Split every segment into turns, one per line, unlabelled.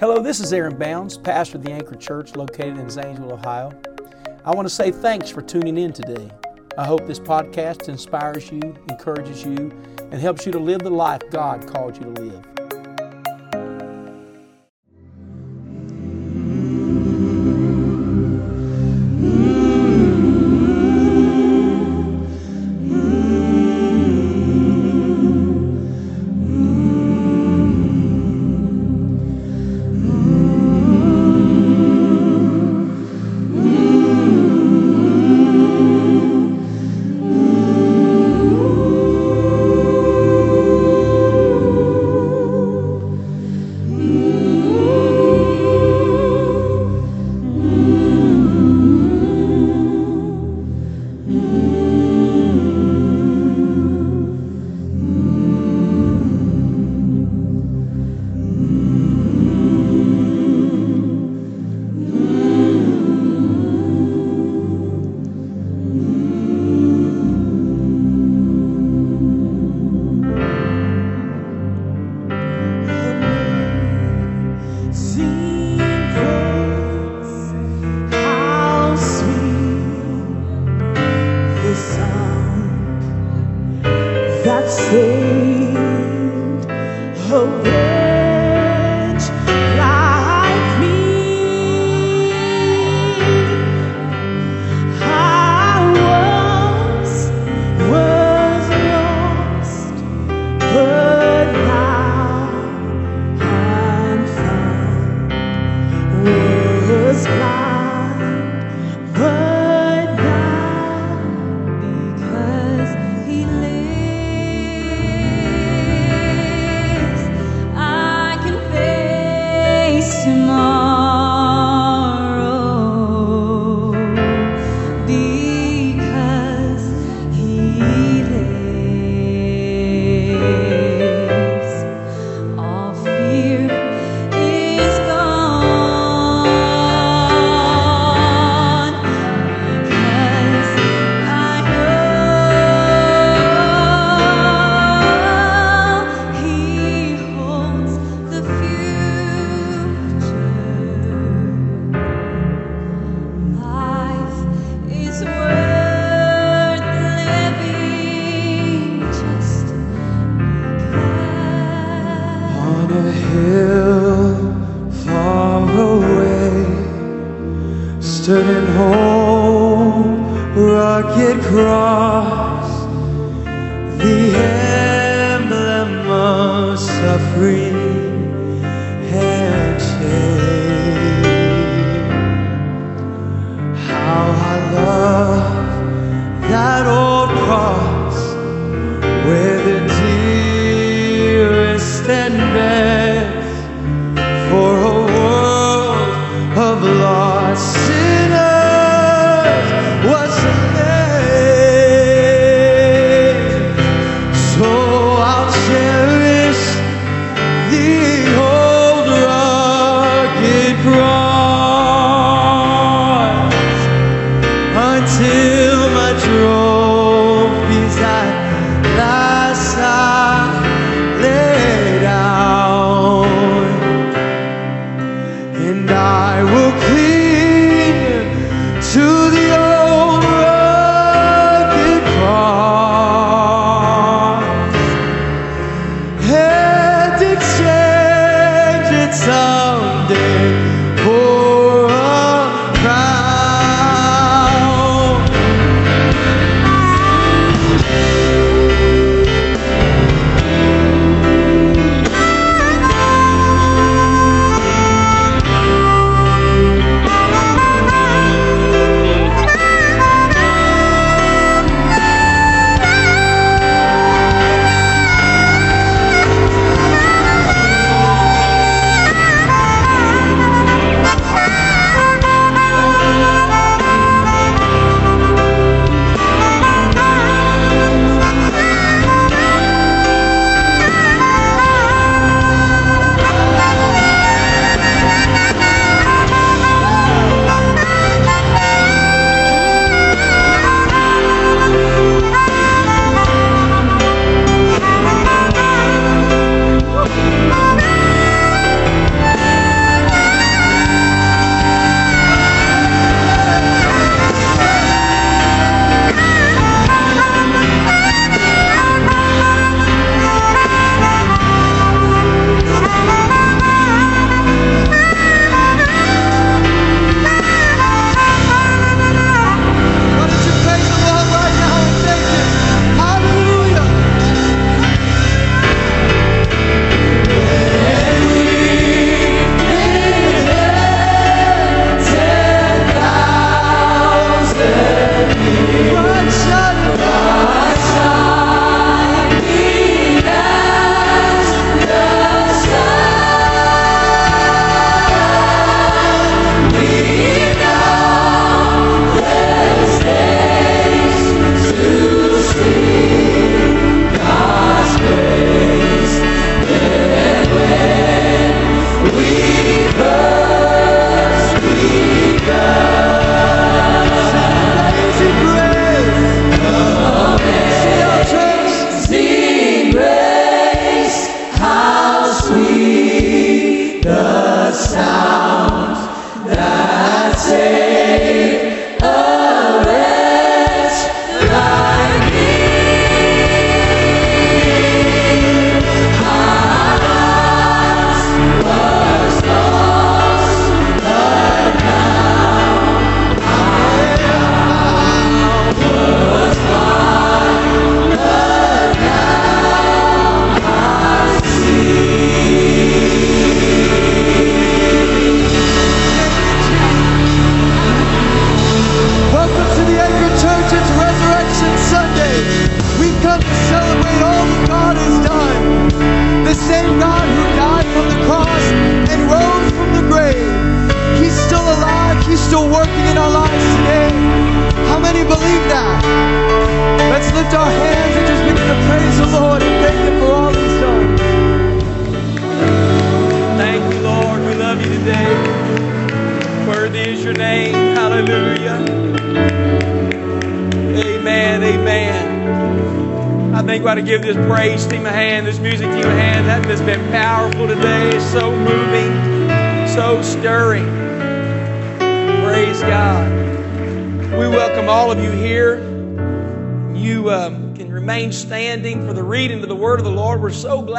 Hello, this is Aaron Bounds, pastor of the Anchor Church located in Zanesville, Ohio. I want to say thanks for tuning in today. I hope this podcast inspires you, encourages you, and helps you to live the life God called you to live.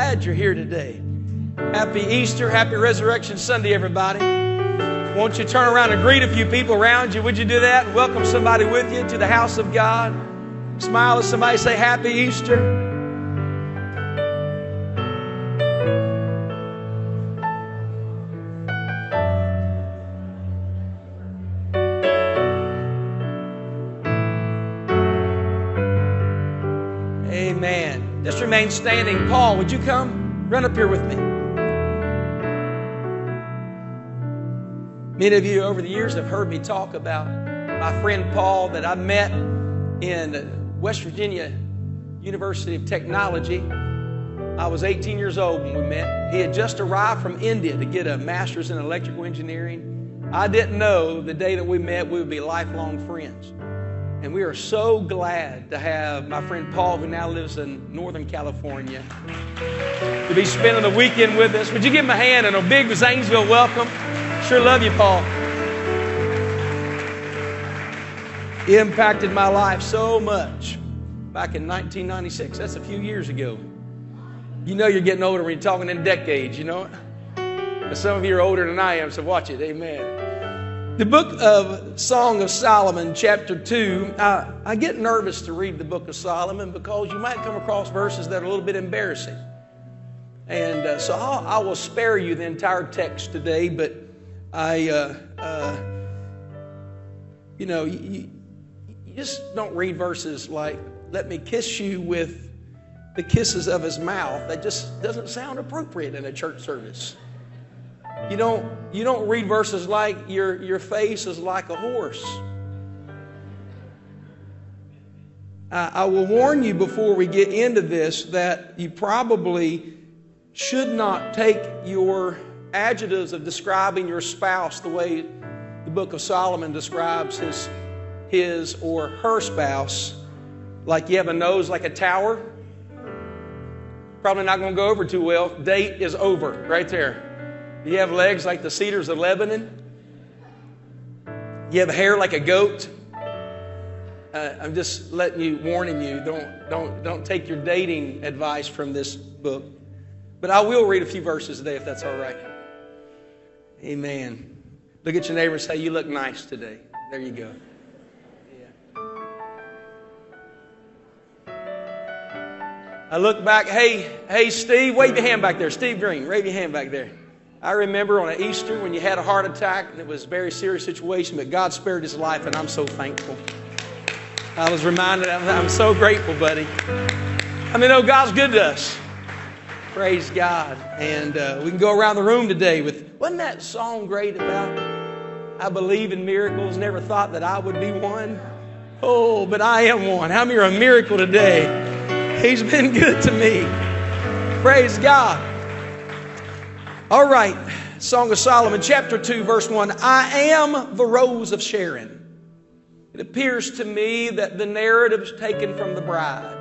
Glad you're here today. Happy Easter, happy Resurrection Sunday, everybody. Won't you turn around and greet a few people around you? Would you do that? Welcome somebody with you to the house of God. Smile at somebody, say Happy Easter. Remain standing. Paul, would you come? Run up here with me. Many of you over the years have heard me talk about my friend Paul that I met in West Virginia University of Technology. I was 18 years old when we met. He had just arrived from India to get a master's in electrical engineering. I didn't know the day that we met we would be lifelong friends. And we are so glad to have my friend Paul, who now lives in Northern California, to be spending the weekend with us. Would you give him a hand and a big Zanesville welcome? Sure love you, Paul. He impacted my life so much back in 1996. That's a few years ago. You know you're getting older when you're talking in decades, you know it? Some of you are older than I am, so watch it. Amen. The book of Song of Solomon, chapter 2, I, I get nervous to read the book of Solomon because you might come across verses that are a little bit embarrassing. And uh, so I'll, I will spare you the entire text today, but I, uh, uh, you know, you, you just don't read verses like, let me kiss you with the kisses of his mouth. That just doesn't sound appropriate in a church service. You don't, you don't read verses like your, your face is like a horse. I, I will warn you before we get into this that you probably should not take your adjectives of describing your spouse the way the book of Solomon describes his, his or her spouse. Like you have a nose like a tower. Probably not going to go over too well. Date is over right there. You have legs like the cedars of Lebanon. You have hair like a goat. Uh, I'm just letting you, warning you. Don't, don't, don't take your dating advice from this book. But I will read a few verses today if that's all right. Amen. Look at your neighbor and say, You look nice today. There you go. Yeah. I look back, hey, hey, Steve, wave your hand back there. Steve Green, wave your hand back there. I remember on Easter when you had a heart attack and it was a very serious situation, but God spared his life, and I'm so thankful. I was reminded, I'm so grateful, buddy. I mean, oh, God's good to us. Praise God. And uh, we can go around the room today with, wasn't that song great about I believe in miracles? Never thought that I would be one. Oh, but I am one. How many are a miracle today? He's been good to me. Praise God. All right, Song of Solomon, chapter 2, verse 1. I am the rose of Sharon. It appears to me that the narrative is taken from the bride.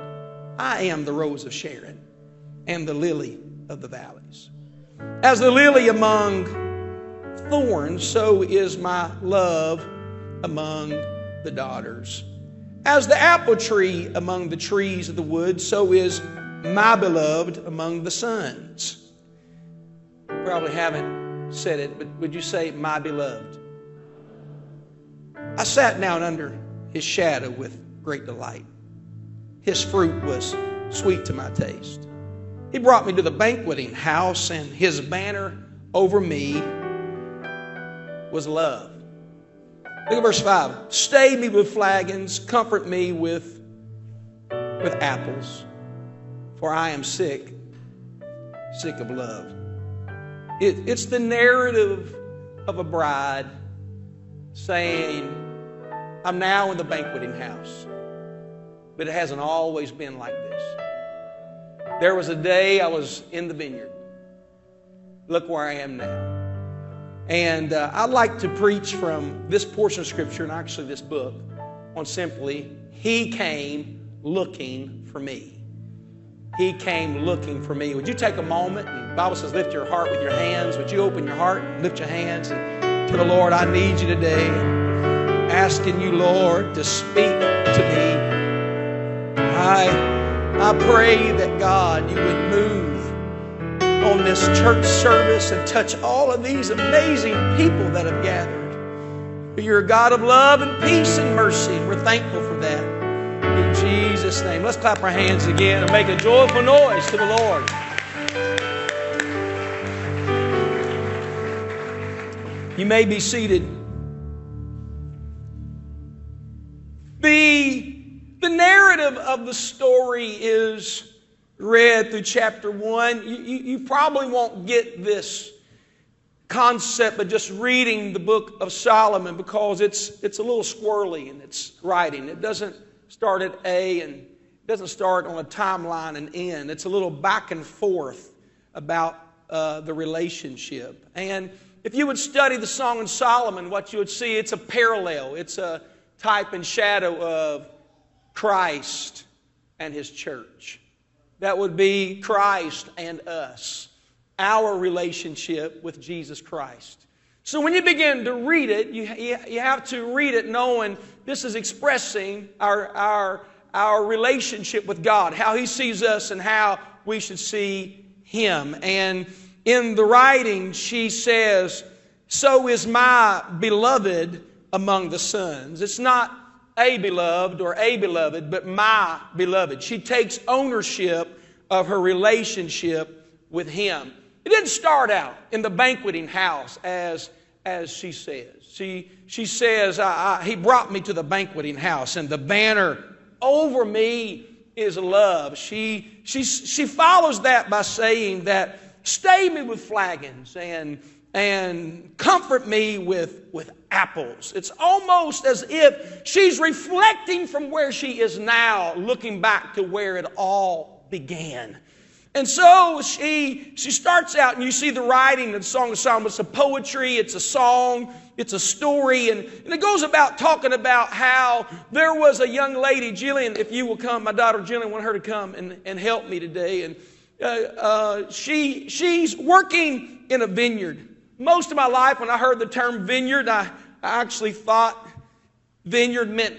I am the rose of Sharon and the lily of the valleys. As the lily among thorns, so is my love among the daughters. As the apple tree among the trees of the wood, so is my beloved among the sons. Probably haven't said it, but would you say, my beloved? I sat down under his shadow with great delight. His fruit was sweet to my taste. He brought me to the banqueting house, and his banner over me was love. Look at verse 5. Stay me with flagons, comfort me with, with apples, for I am sick, sick of love. It, it's the narrative of a bride saying, I'm now in the banqueting house, but it hasn't always been like this. There was a day I was in the vineyard. Look where I am now. And uh, I'd like to preach from this portion of Scripture, and actually this book, on simply, He came looking for me. He came looking for me. Would you take a moment? And Bible says, lift your heart with your hands. Would you open your heart, and lift your hands, and to the Lord, I need you today. Asking you, Lord, to speak to me. I, I pray that God, you would move on this church service and touch all of these amazing people that have gathered. You're a God of love and peace and mercy, and we're thankful Jesus' name. Let's clap our hands again and make a joyful noise to the Lord. You may be seated. The, the narrative of the story is read through chapter 1, you, you, you probably won't get this concept of just reading the book of Solomon because it's, it's a little squirrely in its writing. It doesn't start at A and doesn't start on a timeline and end. It's a little back and forth about uh, the relationship. And if you would study the Song of Solomon, what you would see, it's a parallel. It's a type and shadow of Christ and his church. That would be Christ and us, our relationship with Jesus Christ. So when you begin to read it, you, you have to read it knowing this is expressing our, our, our relationship with God, how He sees us and how we should see Him. And in the writing, she says, So is my beloved among the sons. It's not a beloved or a beloved, but my beloved. She takes ownership of her relationship with him. It didn't start out in the banqueting house as, as she says. She, she says, I, I, He brought me to the banqueting house, and the banner over me is love. She, she, she follows that by saying that, Stay me with flagons and and comfort me with, with apples. It's almost as if she's reflecting from where she is now, looking back to where it all began. And so she, she starts out, and you see the writing of the Song of Solomon. It's a poetry, it's a song, it's a story, and, and it goes about talking about how there was a young lady, Jillian, if you will come, my daughter Jillian, want her to come and, and help me today. And uh, uh, she, she's working in a vineyard. Most of my life, when I heard the term vineyard, I, I actually thought vineyard meant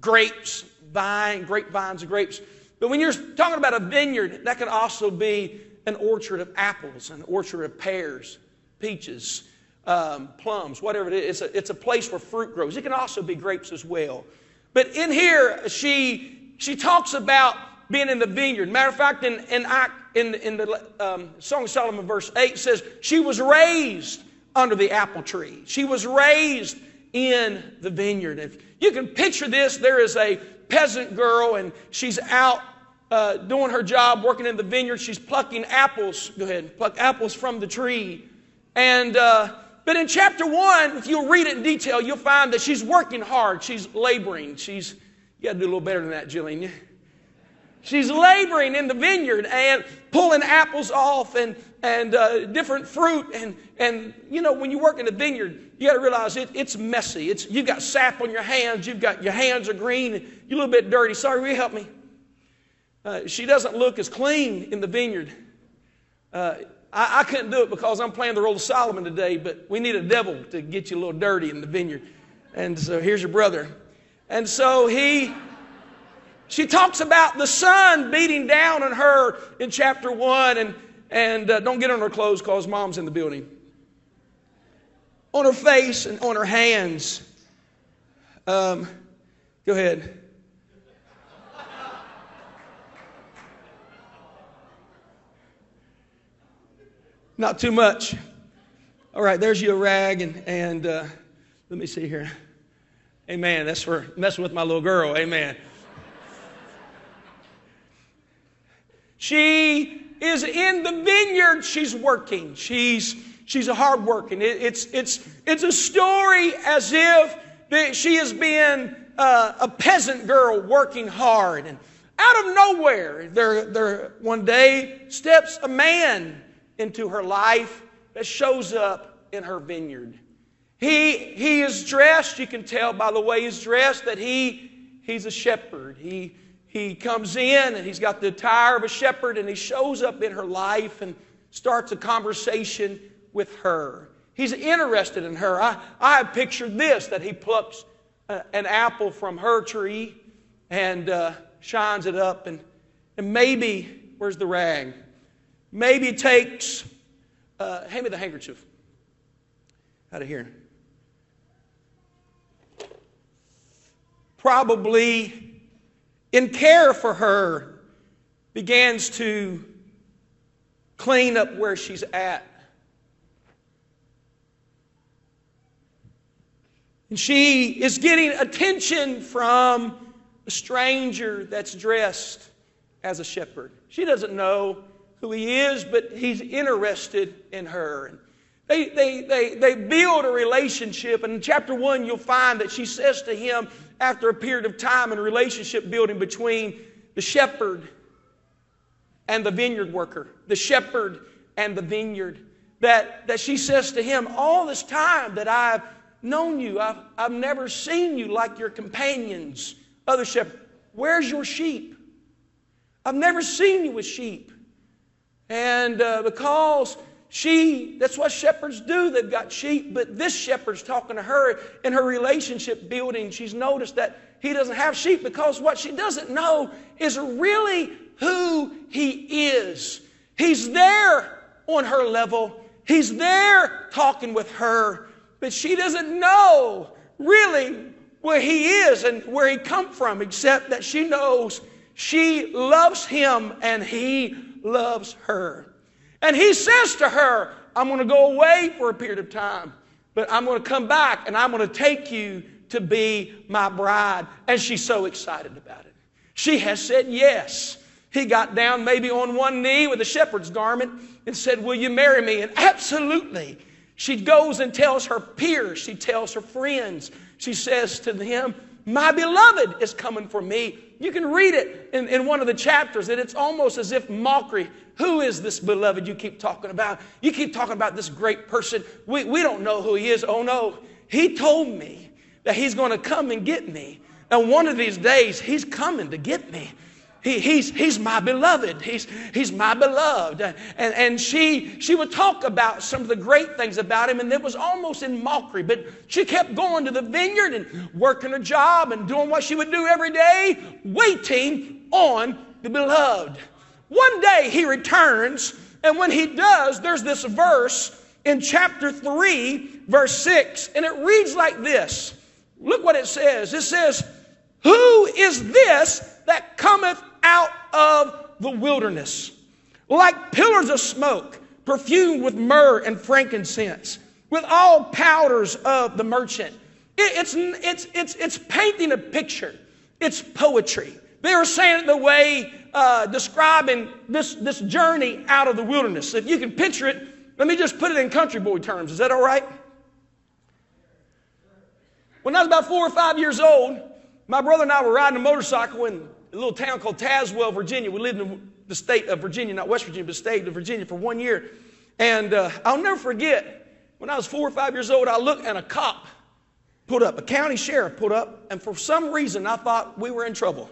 grapes, vine, grapevines grapes. But when you're talking about a vineyard, that can also be an orchard of apples, an orchard of pears, peaches, um, plums, whatever it is. It's a, it's a place where fruit grows. It can also be grapes as well. But in here, she, she talks about being in the vineyard. Matter of fact, in, in, in, in the um, Song of Solomon, verse 8 says, She was raised under the apple tree. She was raised in the vineyard. If you can picture this, there is a peasant girl and she's out uh, doing her job, working in the vineyard. She's plucking apples. Go ahead, pluck apples from the tree. And, uh, but in chapter one, if you'll read it in detail, you'll find that she's working hard. She's laboring. She's, you got to do a little better than that, Jillian. She's laboring in the vineyard and pulling apples off and, and uh, different fruit. And, and, you know, when you work in a vineyard, you got to realize it, it's messy. It's, you've got sap on your hands. You've got, your hands are green. You're a little bit dirty. Sorry, will you help me? Uh, she doesn't look as clean in the vineyard. Uh, I, I couldn't do it because I'm playing the role of Solomon today, but we need a devil to get you a little dirty in the vineyard. And so here's your brother. And so he, she talks about the sun beating down on her in chapter one, and, and uh, don't get on her clothes because mom's in the building. On her face and on her hands. Um, go ahead. Not too much. All right, there's your rag, and, and uh, let me see here. Amen. That's for messing with my little girl. Amen. She is in the vineyard. She's working. She's she's a hard working. It, it's it's it's a story as if that she has been uh, a peasant girl working hard, and out of nowhere, there there one day steps a man into her life that shows up in her vineyard. He, he is dressed, you can tell by the way he's dressed that he, he's a shepherd. He, he comes in and he's got the attire of a shepherd and he shows up in her life and starts a conversation with her. He's interested in her. I, I pictured this that he plucks a, an apple from her tree and uh, shines it up, and, and maybe, where's the rag? Maybe takes, uh, hand me the handkerchief out of here. probably in care for her, begins to clean up where she's at. And she is getting attention from a stranger that's dressed as a shepherd. She doesn't know who he is, but he's interested in her. And they, they, they, they build a relationship. And in chapter 1, you'll find that she says to him, after a period of time and relationship building between the shepherd and the vineyard worker, the shepherd and the vineyard, that, that she says to him, All this time that I've known you, I've, I've never seen you like your companions, other shepherds. Where's your sheep? I've never seen you with sheep. And uh, because she, that's what shepherds do. They've got sheep, but this shepherd's talking to her in her relationship building. She's noticed that he doesn't have sheep because what she doesn't know is really who he is. He's there on her level, he's there talking with her, but she doesn't know really where he is and where he come from, except that she knows she loves him and he loves her. And he says to her, I'm going to go away for a period of time, but I'm going to come back and I'm going to take you to be my bride. And she's so excited about it. She has said yes. He got down maybe on one knee with a shepherd's garment and said, Will you marry me? And absolutely. She goes and tells her peers, she tells her friends, she says to them, My beloved is coming for me. You can read it in, in one of the chapters, that it's almost as if mockery. Who is this beloved you keep talking about? You keep talking about this great person. We, we don't know who he is. Oh no, he told me that he's going to come and get me. And one of these days, he's coming to get me. He, he's, he's my beloved. He's, he's my beloved. And, and she, she would talk about some of the great things about him, and it was almost in mockery. But she kept going to the vineyard and working a job and doing what she would do every day, waiting on the beloved. One day he returns, and when he does, there's this verse in chapter 3, verse 6, and it reads like this. Look what it says. It says, Who is this that cometh out of the wilderness? Like pillars of smoke, perfumed with myrrh and frankincense, with all powders of the merchant. it's, it's, it's, it's painting a picture, it's poetry. They were saying the way uh, describing this, this journey out of the wilderness. If you can picture it, let me just put it in country boy terms. Is that all right? When I was about four or five years old, my brother and I were riding a motorcycle in a little town called Tazewell, Virginia. We lived in the state of Virginia, not West Virginia, but state of Virginia for one year. And uh, I'll never forget, when I was four or five years old, I looked and a cop put up, a county sheriff put up, and for some reason I thought we were in trouble.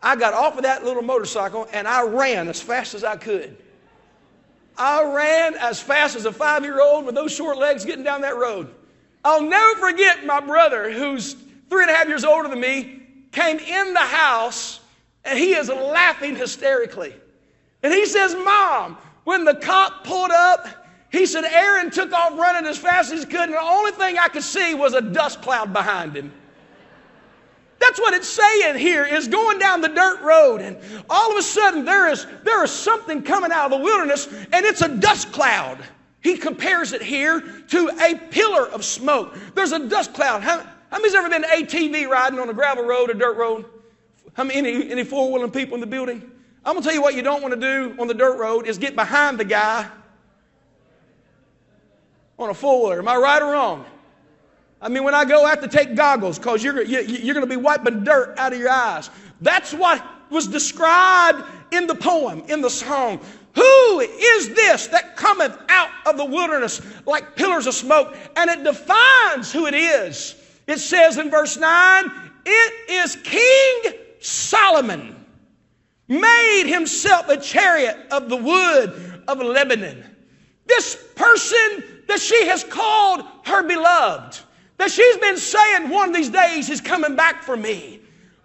I got off of that little motorcycle and I ran as fast as I could. I ran as fast as a five year old with those short legs getting down that road. I'll never forget my brother, who's three and a half years older than me, came in the house and he is laughing hysterically. And he says, Mom, when the cop pulled up, he said Aaron took off running as fast as he could, and the only thing I could see was a dust cloud behind him. That's what it's saying here is going down the dirt road, and all of a sudden there is, there is something coming out of the wilderness, and it's a dust cloud. He compares it here to a pillar of smoke. There's a dust cloud. How, how many's ever been ATV riding on a gravel road or dirt road? How many, any, any four-wheeling people in the building? I'm gonna tell you what you don't want to do on the dirt road is get behind the guy on a four-wheeler. Am I right or wrong? I mean, when I go, I have to take goggles because you're, you, you're going to be wiping dirt out of your eyes. That's what was described in the poem, in the song. Who is this that cometh out of the wilderness like pillars of smoke? And it defines who it is. It says in verse 9, it is King Solomon, made himself a chariot of the wood of Lebanon. This person that she has called her beloved, that she's been saying one of these days is coming back for me.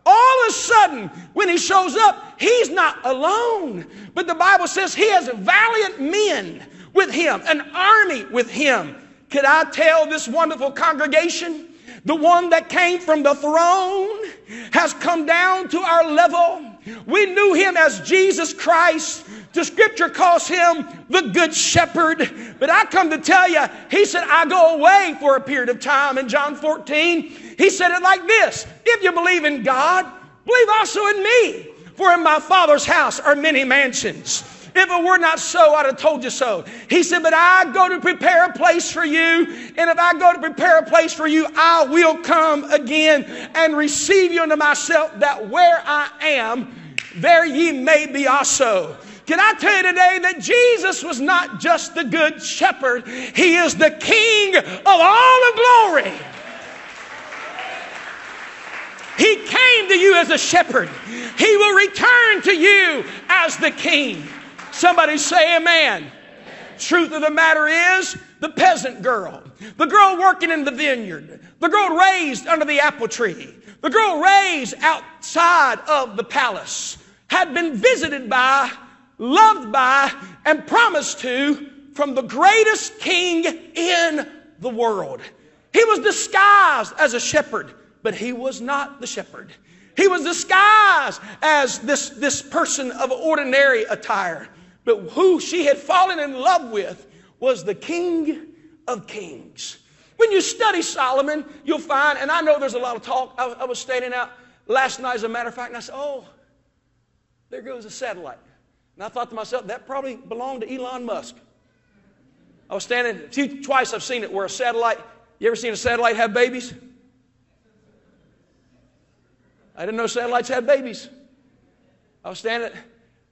All of a sudden, when he shows up, he's not alone. But the Bible says he has valiant men with him, an army with him. Could I tell this wonderful congregation? The one that came from the throne has come down to our level. We knew him as Jesus Christ. The scripture calls him the good shepherd. But I come to tell you, he said, I go away for a period of time. In John 14, he said it like this If you believe in God, believe also in me. For in my Father's house are many mansions. If it were not so, I'd have told you so. He said, But I go to prepare a place for you. And if I go to prepare a place for you, I will come again and receive you unto myself, that where I am, there ye may be also. Can I tell you today that Jesus was not just the good shepherd, he is the king of all of glory. He came to you as a shepherd. He will return to you as the king. Somebody say amen. Truth of the matter is, the peasant girl, the girl working in the vineyard, the girl raised under the apple tree, the girl raised outside of the palace, had been visited by, loved by, and promised to from the greatest king in the world. He was disguised as a shepherd, but he was not the shepherd. He was disguised as this, this person of ordinary attire. But who she had fallen in love with was the King of Kings. When you study Solomon, you'll find, and I know there's a lot of talk. I, I was standing out last night, as a matter of fact, and I said, Oh, there goes a satellite. And I thought to myself, that probably belonged to Elon Musk. I was standing, few, twice I've seen it where a satellite, you ever seen a satellite have babies? I didn't know satellites had babies. I was standing,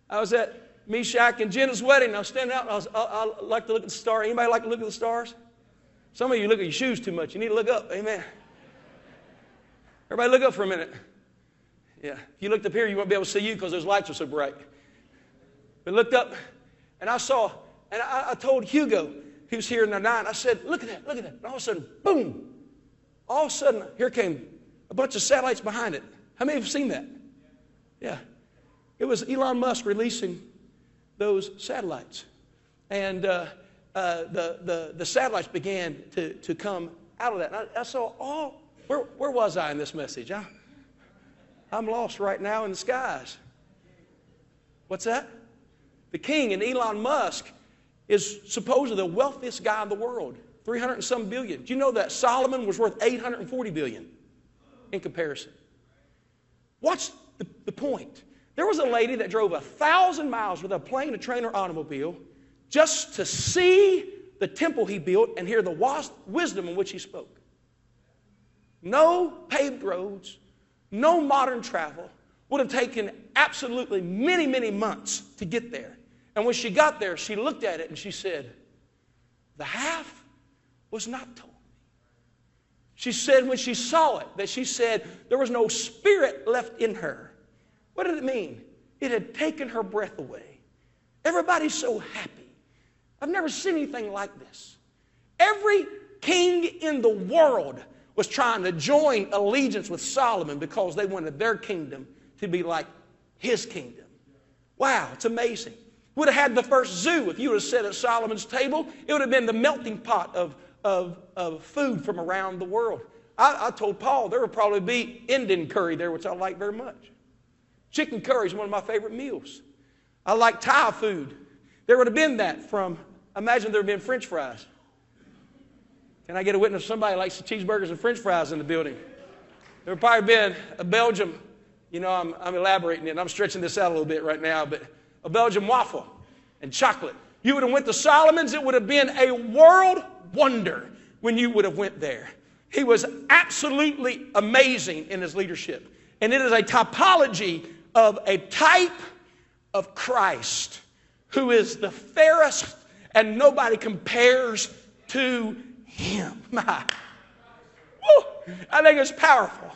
I was at Meshach and Jenna's wedding. I was standing out I, was, I, I like to look at the stars. Anybody like to look at the stars? Some of you look at your shoes too much. You need to look up. Amen. Everybody look up for a minute. Yeah. If you looked up here, you won't be able to see you because those lights are so bright. But looked up and I saw, and I, I told Hugo, was here in the night, I said, look at that, look at that. And all of a sudden, boom. All of a sudden, here came a bunch of satellites behind it. How many have seen that? Yeah. It was Elon Musk releasing those satellites. And uh, uh, the, the, the satellites began to, to come out of that. And I, I saw all, where, where was I in this message? I, I'm lost right now in the skies. What's that? The king and Elon Musk is supposedly the wealthiest guy in the world. 300 and some billion. Do you know that Solomon was worth 840 billion in comparison? What's the, the point? There was a lady that drove a thousand miles with a plane, a train, or automobile just to see the temple he built and hear the wisdom in which he spoke. No paved roads, no modern travel. Would have taken absolutely many, many months to get there. And when she got there, she looked at it and she said, The half was not told. She said when she saw it, that she said there was no spirit left in her. What did it mean? It had taken her breath away. Everybody's so happy. I've never seen anything like this. Every king in the world was trying to join allegiance with Solomon because they wanted their kingdom to be like his kingdom. Wow, it's amazing. Would have had the first zoo if you would have sat at Solomon's table. It would have been the melting pot of, of, of food from around the world. I, I told Paul there would probably be Indian curry there, which I like very much. Chicken curry is one of my favorite meals. I like Thai food. There would have been that from, imagine there would have been French fries. Can I get a witness? Somebody likes the cheeseburgers and French fries in the building. There would probably been a Belgium, you know, I'm, I'm elaborating it, and I'm stretching this out a little bit right now, but a Belgium waffle and chocolate. You would have went to Solomon's, it would have been a world wonder when you would have went there. He was absolutely amazing in his leadership. And it is a typology of a type of Christ who is the fairest and nobody compares to him. I think it's powerful.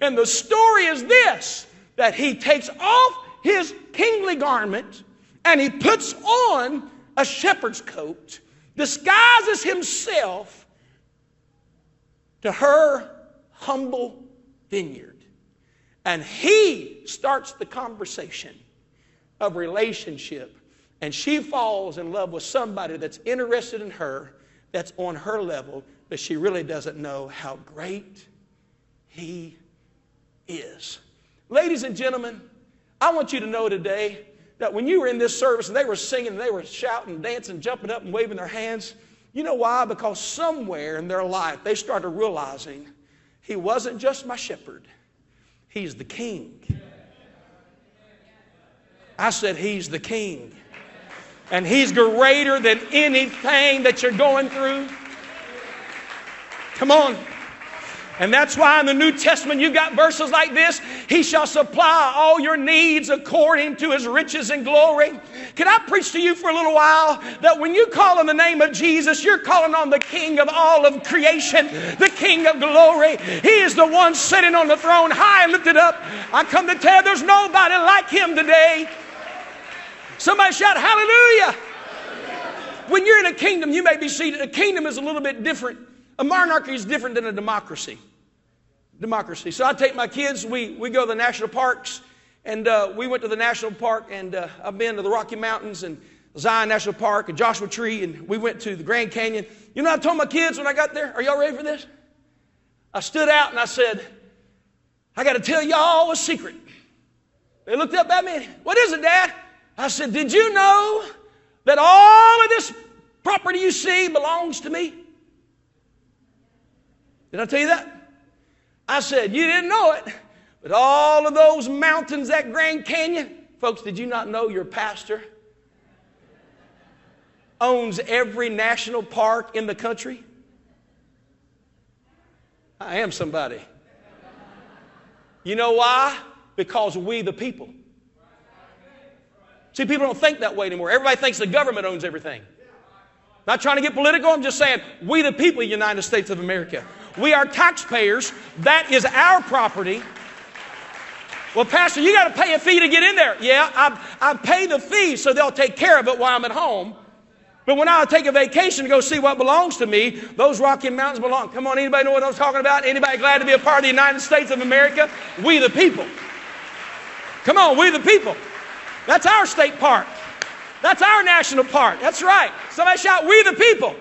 And the story is this that he takes off his kingly garment and he puts on a shepherd's coat, disguises himself to her humble vineyard. And he starts the conversation of relationship. And she falls in love with somebody that's interested in her, that's on her level, but she really doesn't know how great he is. Ladies and gentlemen, I want you to know today that when you were in this service and they were singing and they were shouting, dancing, jumping up and waving their hands, you know why? Because somewhere in their life they started realizing he wasn't just my shepherd, he's the king. I said, He's the king. And He's greater than anything that you're going through. Come on. And that's why in the New Testament you got verses like this He shall supply all your needs according to His riches and glory. Can I preach to you for a little while that when you call on the name of Jesus, you're calling on the King of all of creation, the King of glory. He is the one sitting on the throne, high and lifted up. I come to tell you there's nobody like Him today. Somebody shout, Hallelujah! When you're in a kingdom, you may be seated. A kingdom is a little bit different a monarchy is different than a democracy. Democracy. So I take my kids, we, we go to the national parks, and uh, we went to the national park, and uh, I've been to the Rocky Mountains and Zion National Park and Joshua Tree, and we went to the Grand Canyon. You know I told my kids when I got there? Are y'all ready for this? I stood out and I said, I got to tell y'all a secret. They looked up at me. What is it, Dad? I said, Did you know that all of this property you see belongs to me? Did I tell you that? I said, You didn't know it, but all of those mountains, that Grand Canyon, folks, did you not know your pastor owns every national park in the country? I am somebody. You know why? Because we, the people. See, people don't think that way anymore. Everybody thinks the government owns everything. Not trying to get political, I'm just saying we, the people of the United States of America. We are taxpayers. That is our property. Well, Pastor, you got to pay a fee to get in there. Yeah, I, I pay the fee so they'll take care of it while I'm at home. But when I take a vacation to go see what belongs to me, those Rocky Mountains belong. Come on, anybody know what I'm talking about? Anybody glad to be a part of the United States of America? We the people. Come on, we the people. That's our state park. That's our national park. That's right. Somebody shout, We the people.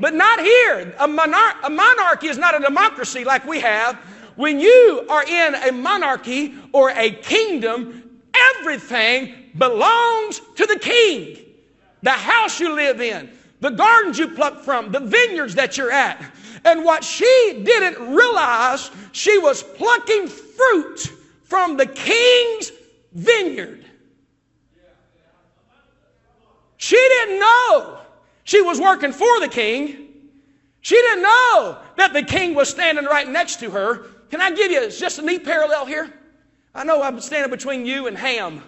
But not here. A, monar- a monarchy is not a democracy like we have. When you are in a monarchy or a kingdom, everything belongs to the king. The house you live in, the gardens you pluck from, the vineyards that you're at. And what she didn't realize, she was plucking fruit from the king's vineyard. She didn't know she was working for the king. She didn't know that the king was standing right next to her. Can I give you just a neat parallel here? I know I'm standing between you and ham,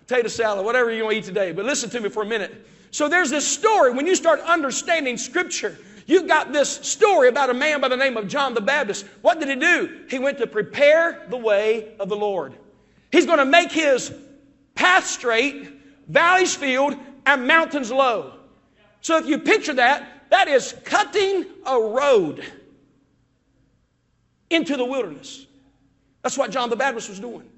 potato salad, whatever you want to eat today, but listen to me for a minute. So there's this story. When you start understanding Scripture, you've got this story about a man by the name of John the Baptist. What did he do? He went to prepare the way of the Lord. He's going to make his path straight valleys filled, and mountains low. So if you picture that, that is cutting a road into the wilderness. That's what John the Baptist was doing.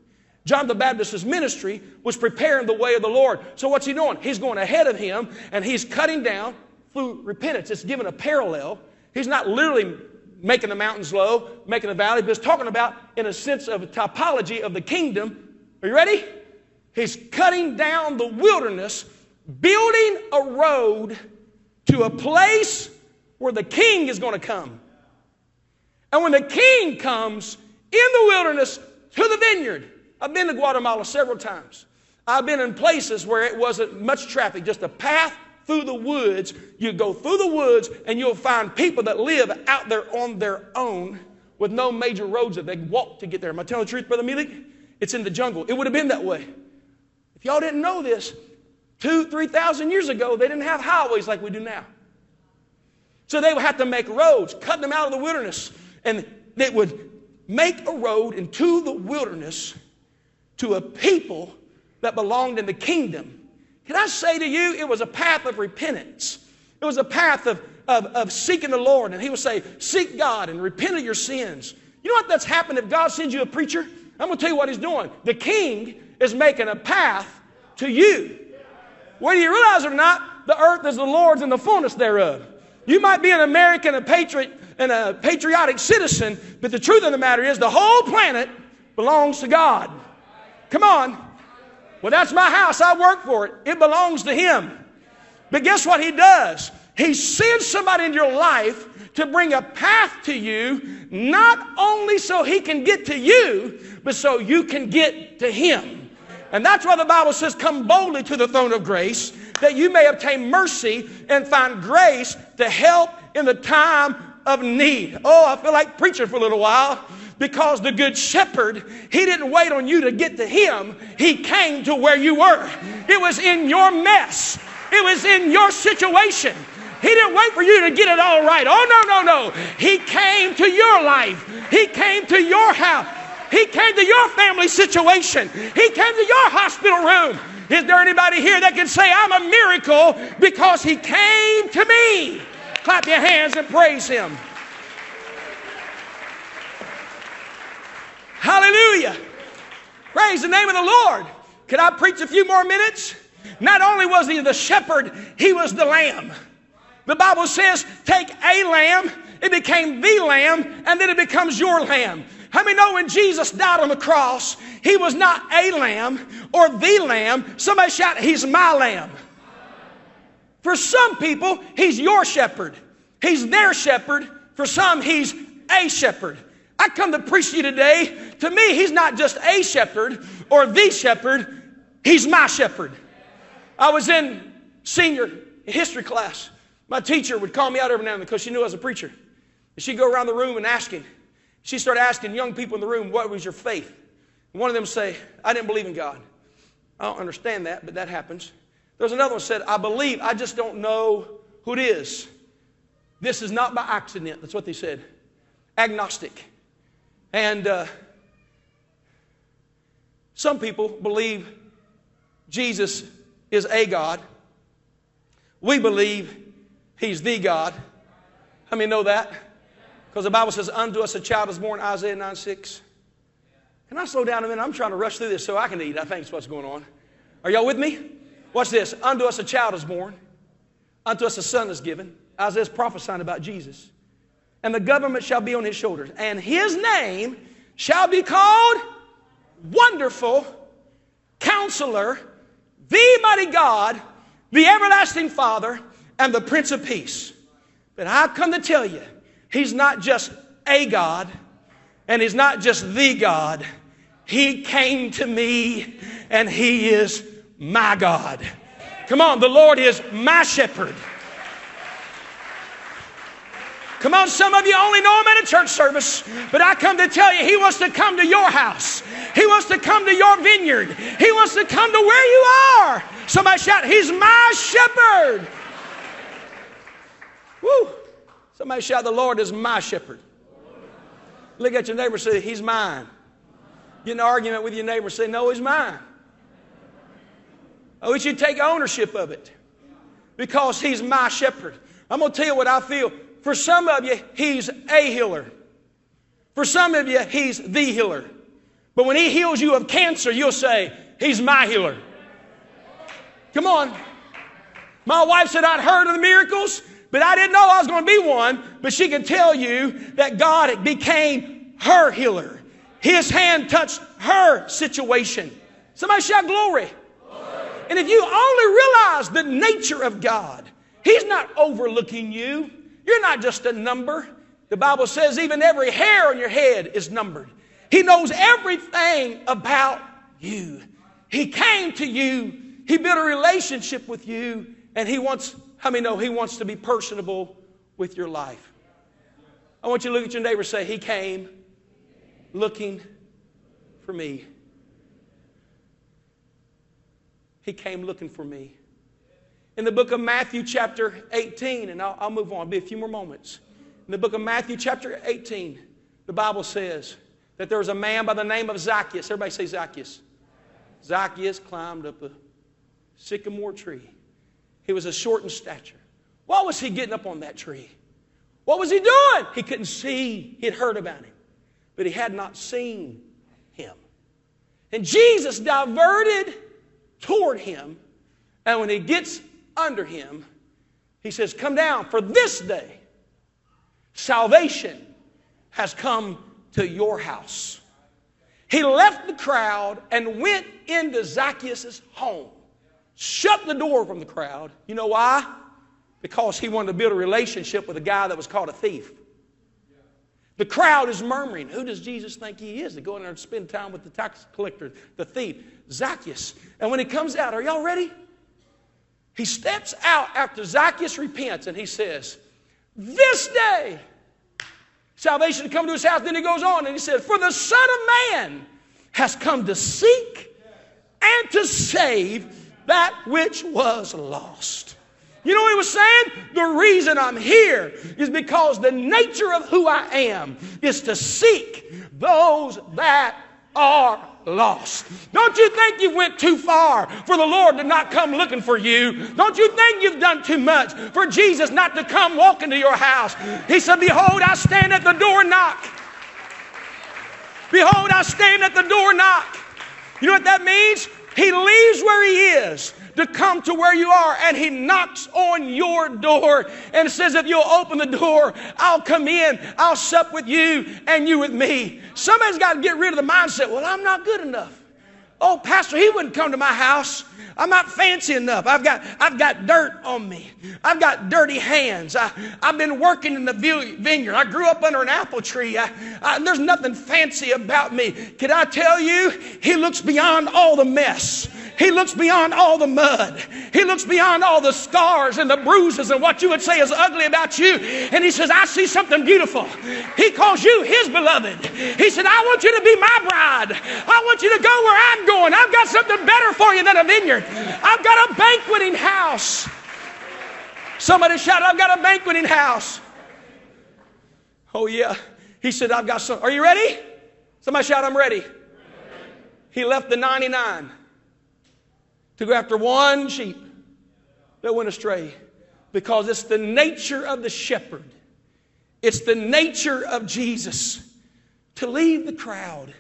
John the Baptist's ministry was preparing the way of the Lord. So what's he doing? He's going ahead of him and he's cutting down through repentance. It's given a parallel. He's not literally making the mountains low, making the valley, but talking about in a sense of a typology of the kingdom. Are you ready? He's cutting down the wilderness, building a road to a place where the king is going to come. And when the king comes in the wilderness to the vineyard, I've been to Guatemala several times. I've been in places where it wasn't much traffic, just a path through the woods. You go through the woods and you'll find people that live out there on their own with no major roads that they walk to get there. Am I telling the truth, Brother Mealy? It's in the jungle. It would have been that way. If y'all didn't know this, two, three thousand years ago, they didn't have highways like we do now. So they would have to make roads, cut them out of the wilderness, and they would make a road into the wilderness to a people that belonged in the kingdom. Can I say to you, it was a path of repentance. It was a path of, of, of seeking the Lord. And he would say, Seek God and repent of your sins. You know what that's happened if God sends you a preacher? I'm going to tell you what he's doing. The king is making a path to you. Whether you realize it or not, the earth is the Lord's and the fullness thereof. You might be an American, a patriot, and a patriotic citizen, but the truth of the matter is the whole planet belongs to God. Come on. Well, that's my house. I work for it. It belongs to Him. But guess what He does? He sends somebody in your life to bring a path to you, not only so He can get to you, but so you can get to Him. And that's why the Bible says, Come boldly to the throne of grace, that you may obtain mercy and find grace to help in the time of need. Oh, I feel like preaching for a little while because the good shepherd, he didn't wait on you to get to him. He came to where you were. It was in your mess. It was in your situation. He didn't wait for you to get it all right. Oh, no, no, no. He came to your life. He came to your house. He came to your family situation. He came to your hospital room. Is there anybody here that can say, I'm a miracle because he came to me? Clap your hands and praise him. Hallelujah. Praise the name of the Lord. Can I preach a few more minutes? Not only was he the shepherd, he was the lamb. The Bible says, take a lamb, it became the lamb, and then it becomes your lamb. How many know when Jesus died on the cross, he was not a lamb or the lamb? Somebody shout, He's my lamb. For some people, He's your shepherd, He's their shepherd. For some, He's a shepherd. I come to preach to you today. To me, he's not just a shepherd or the shepherd, he's my shepherd. I was in senior history class. My teacher would call me out every now and then because she knew I was a preacher. And she'd go around the room and asking. She started asking young people in the room, What was your faith? One of them say, I didn't believe in God. I don't understand that, but that happens. There's another one said, I believe, I just don't know who it is. This is not by accident. That's what they said. Agnostic. And uh, some people believe Jesus is a God. We believe he's the God. How many know that? Because the Bible says, Unto us a child is born, Isaiah 9 6. Can I slow down a minute? I'm trying to rush through this so I can eat. I think that's what's going on. Are y'all with me? Watch this. Unto us a child is born, unto us a son is given. Isaiah's prophesying about Jesus and the government shall be on his shoulders. And his name shall be called Wonderful Counselor, the Mighty God, the Everlasting Father, and the Prince of Peace. But I've come to tell you, he's not just a God, and he's not just the God. He came to me, and he is my God. Come on, the Lord is my shepherd. Come on, some of you only know him at a church service, but I come to tell you, he wants to come to your house. He wants to come to your vineyard. He wants to come to where you are. Somebody shout, He's my shepherd. Woo! Somebody shout, The Lord is my shepherd. Look at your neighbor say, He's mine. Get in an argument with your neighbor say, No, He's mine. Oh, I wish you'd take ownership of it because He's my shepherd. I'm going to tell you what I feel. For some of you, He's a healer. For some of you, He's the healer. But when He heals you of cancer, you'll say, He's my healer. Come on. My wife said I'd heard of the miracles, but I didn't know I was going to be one. But she can tell you that God became her healer. His hand touched her situation. Somebody shout glory. glory. And if you only realize the nature of God, He's not overlooking you. You're not just a number. The Bible says even every hair on your head is numbered. He knows everything about you. He came to you. He built a relationship with you. And He wants, how many know He wants to be personable with your life? I want you to look at your neighbor and say, He came looking for me. He came looking for me. In the book of Matthew, chapter 18, and I'll, I'll move on, be a few more moments. In the book of Matthew, chapter 18, the Bible says that there was a man by the name of Zacchaeus. Everybody say Zacchaeus. Zacchaeus climbed up a sycamore tree. He was a short in stature. What was he getting up on that tree? What was he doing? He couldn't see. He'd heard about him, but he had not seen him. And Jesus diverted toward him, and when he gets under him, he says, Come down, for this day salvation has come to your house. He left the crowd and went into Zacchaeus' home, shut the door from the crowd. You know why? Because he wanted to build a relationship with a guy that was called a thief. The crowd is murmuring. Who does Jesus think he is to go in there and spend time with the tax collector, the thief? Zacchaeus. And when he comes out, are y'all ready? He steps out after Zacchaeus repents and he says, This day salvation come to his house. Then he goes on and he says, For the Son of Man has come to seek and to save that which was lost. You know what he was saying? The reason I'm here is because the nature of who I am is to seek those that are lost. Don't you think you went too far for the Lord to not come looking for you? Don't you think you've done too much for Jesus not to come walk into your house? He said, Behold, I stand at the door and knock. Behold, I stand at the door and knock. You know what that means? He leaves where he is to come to where you are and he knocks on your door and says, If you'll open the door, I'll come in, I'll sup with you and you with me. Somebody's got to get rid of the mindset, Well, I'm not good enough. Oh, Pastor, he wouldn't come to my house. I'm not fancy enough. I've got, I've got dirt on me. I've got dirty hands. I, I've been working in the vineyard. I grew up under an apple tree. I, I, there's nothing fancy about me. Can I tell you? He looks beyond all the mess. He looks beyond all the mud. He looks beyond all the scars and the bruises and what you would say is ugly about you. And he says, I see something beautiful. He calls you his beloved. He said, I want you to be my bride. I want you to go where I'm going. I've got something better for you than a vineyard. I've got a banqueting house. Somebody shout, I've got a banqueting house. Oh, yeah. He said, I've got some. Are you ready? Somebody shout, I'm ready. He left the 99 to go after one sheep that went astray because it's the nature of the shepherd, it's the nature of Jesus to leave the crowd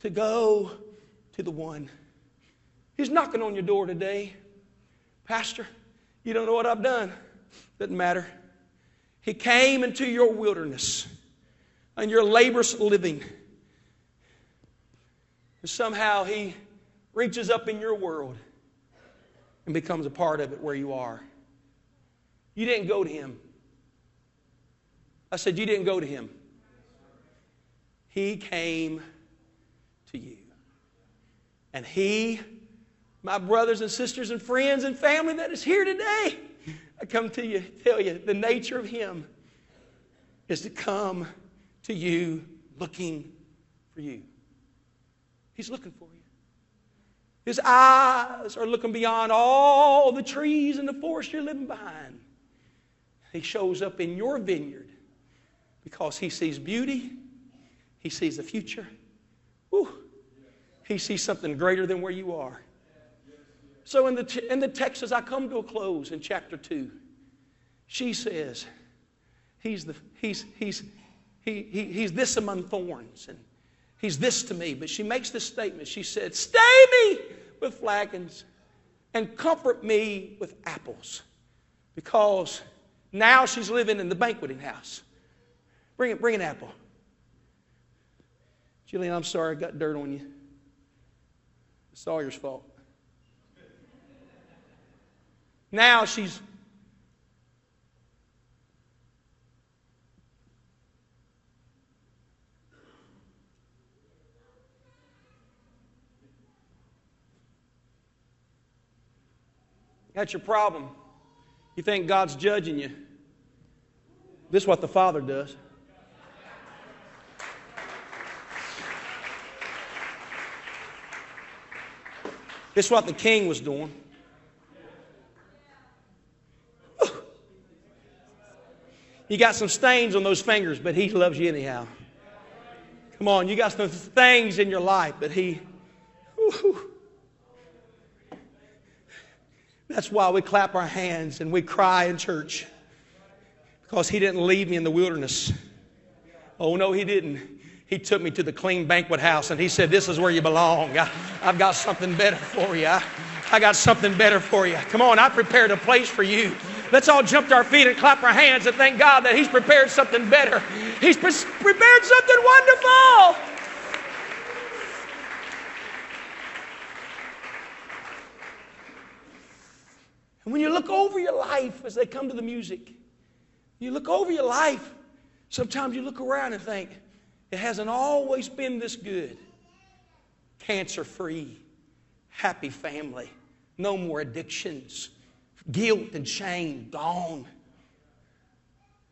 to go to the one. He's knocking on your door today. Pastor, you don't know what I've done. Doesn't matter. He came into your wilderness and your laborious living. And somehow he reaches up in your world and becomes a part of it where you are. You didn't go to him. I said, You didn't go to him. He came to you. And he, my brothers and sisters and friends and family that is here today, I come to you, tell you, the nature of him is to come to you looking for you. He's looking for you. His eyes are looking beyond all the trees and the forest you're living behind. He shows up in your vineyard because he sees beauty, he sees the future. Whew. He sees something greater than where you are. so in the, in the text, as I come to a close in chapter 2, she says, He's, the, he's, he's, he, he, he's this among thorns, and he's this to me. But she makes this statement. She said, Stay me with flagons and comfort me with apples. Because now she's living in the banqueting house. Bring it, bring an apple. Julian, I'm sorry I got dirt on you. It's Sawyer's fault. Now she's That's your problem. You think God's judging you. This is what the Father does. This is what the king was doing. You got some stains on those fingers, but he loves you anyhow. Come on, you got some things in your life, but he. That's why we clap our hands and we cry in church. Because he didn't leave me in the wilderness. Oh, no, he didn't. He took me to the clean banquet house and he said, This is where you belong. I, have got something better for you. I, I got something better for you. Come on, I prepared a place for you. Let's all jump to our feet and clap our hands and thank God that He's prepared something better. He's pre- prepared something wonderful. And when you look over your life as they come to the music, you look over your life, sometimes you look around and think, it hasn't always been this good. Cancer free, happy family, no more addictions, guilt and shame gone.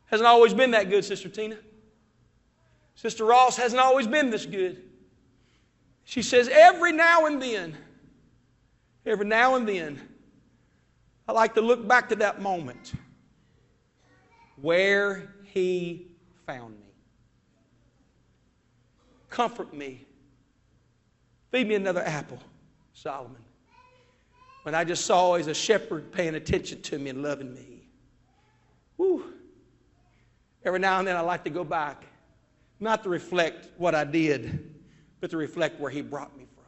Hasn't always been that good, Sister Tina. Sister Ross hasn't always been this good. She says, every now and then, every now and then, I like to look back to that moment where he found me. Comfort me. Feed me another apple, Solomon. When I just saw as a shepherd paying attention to me and loving me. Whew. Every now and then I like to go back, not to reflect what I did, but to reflect where he brought me from.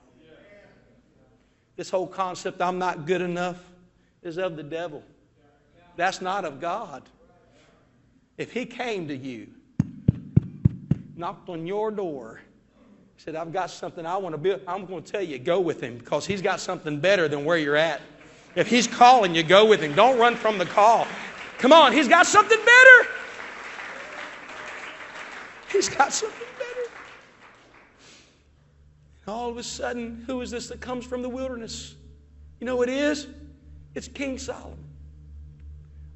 This whole concept, I'm not good enough is of the devil. That's not of God. If he came to you, knocked on your door, said, I've got something I want to build, I'm going to tell you, go with him because he's got something better than where you're at. If he's calling you, go with him. Don't run from the call. Come on, he's got something better. He's got something better. And all of a sudden, who is this that comes from the wilderness? You know who it is? It's King Solomon.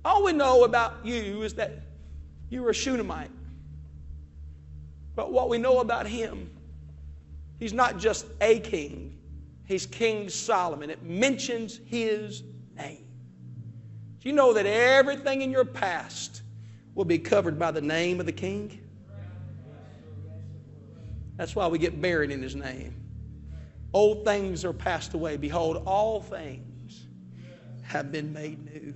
All we know about you is that you were a Shunammite. But what we know about him, he's not just a king, he's King Solomon. It mentions his name. Do you know that everything in your past will be covered by the name of the king? That's why we get buried in his name. Old things are passed away. Behold, all things have been made new.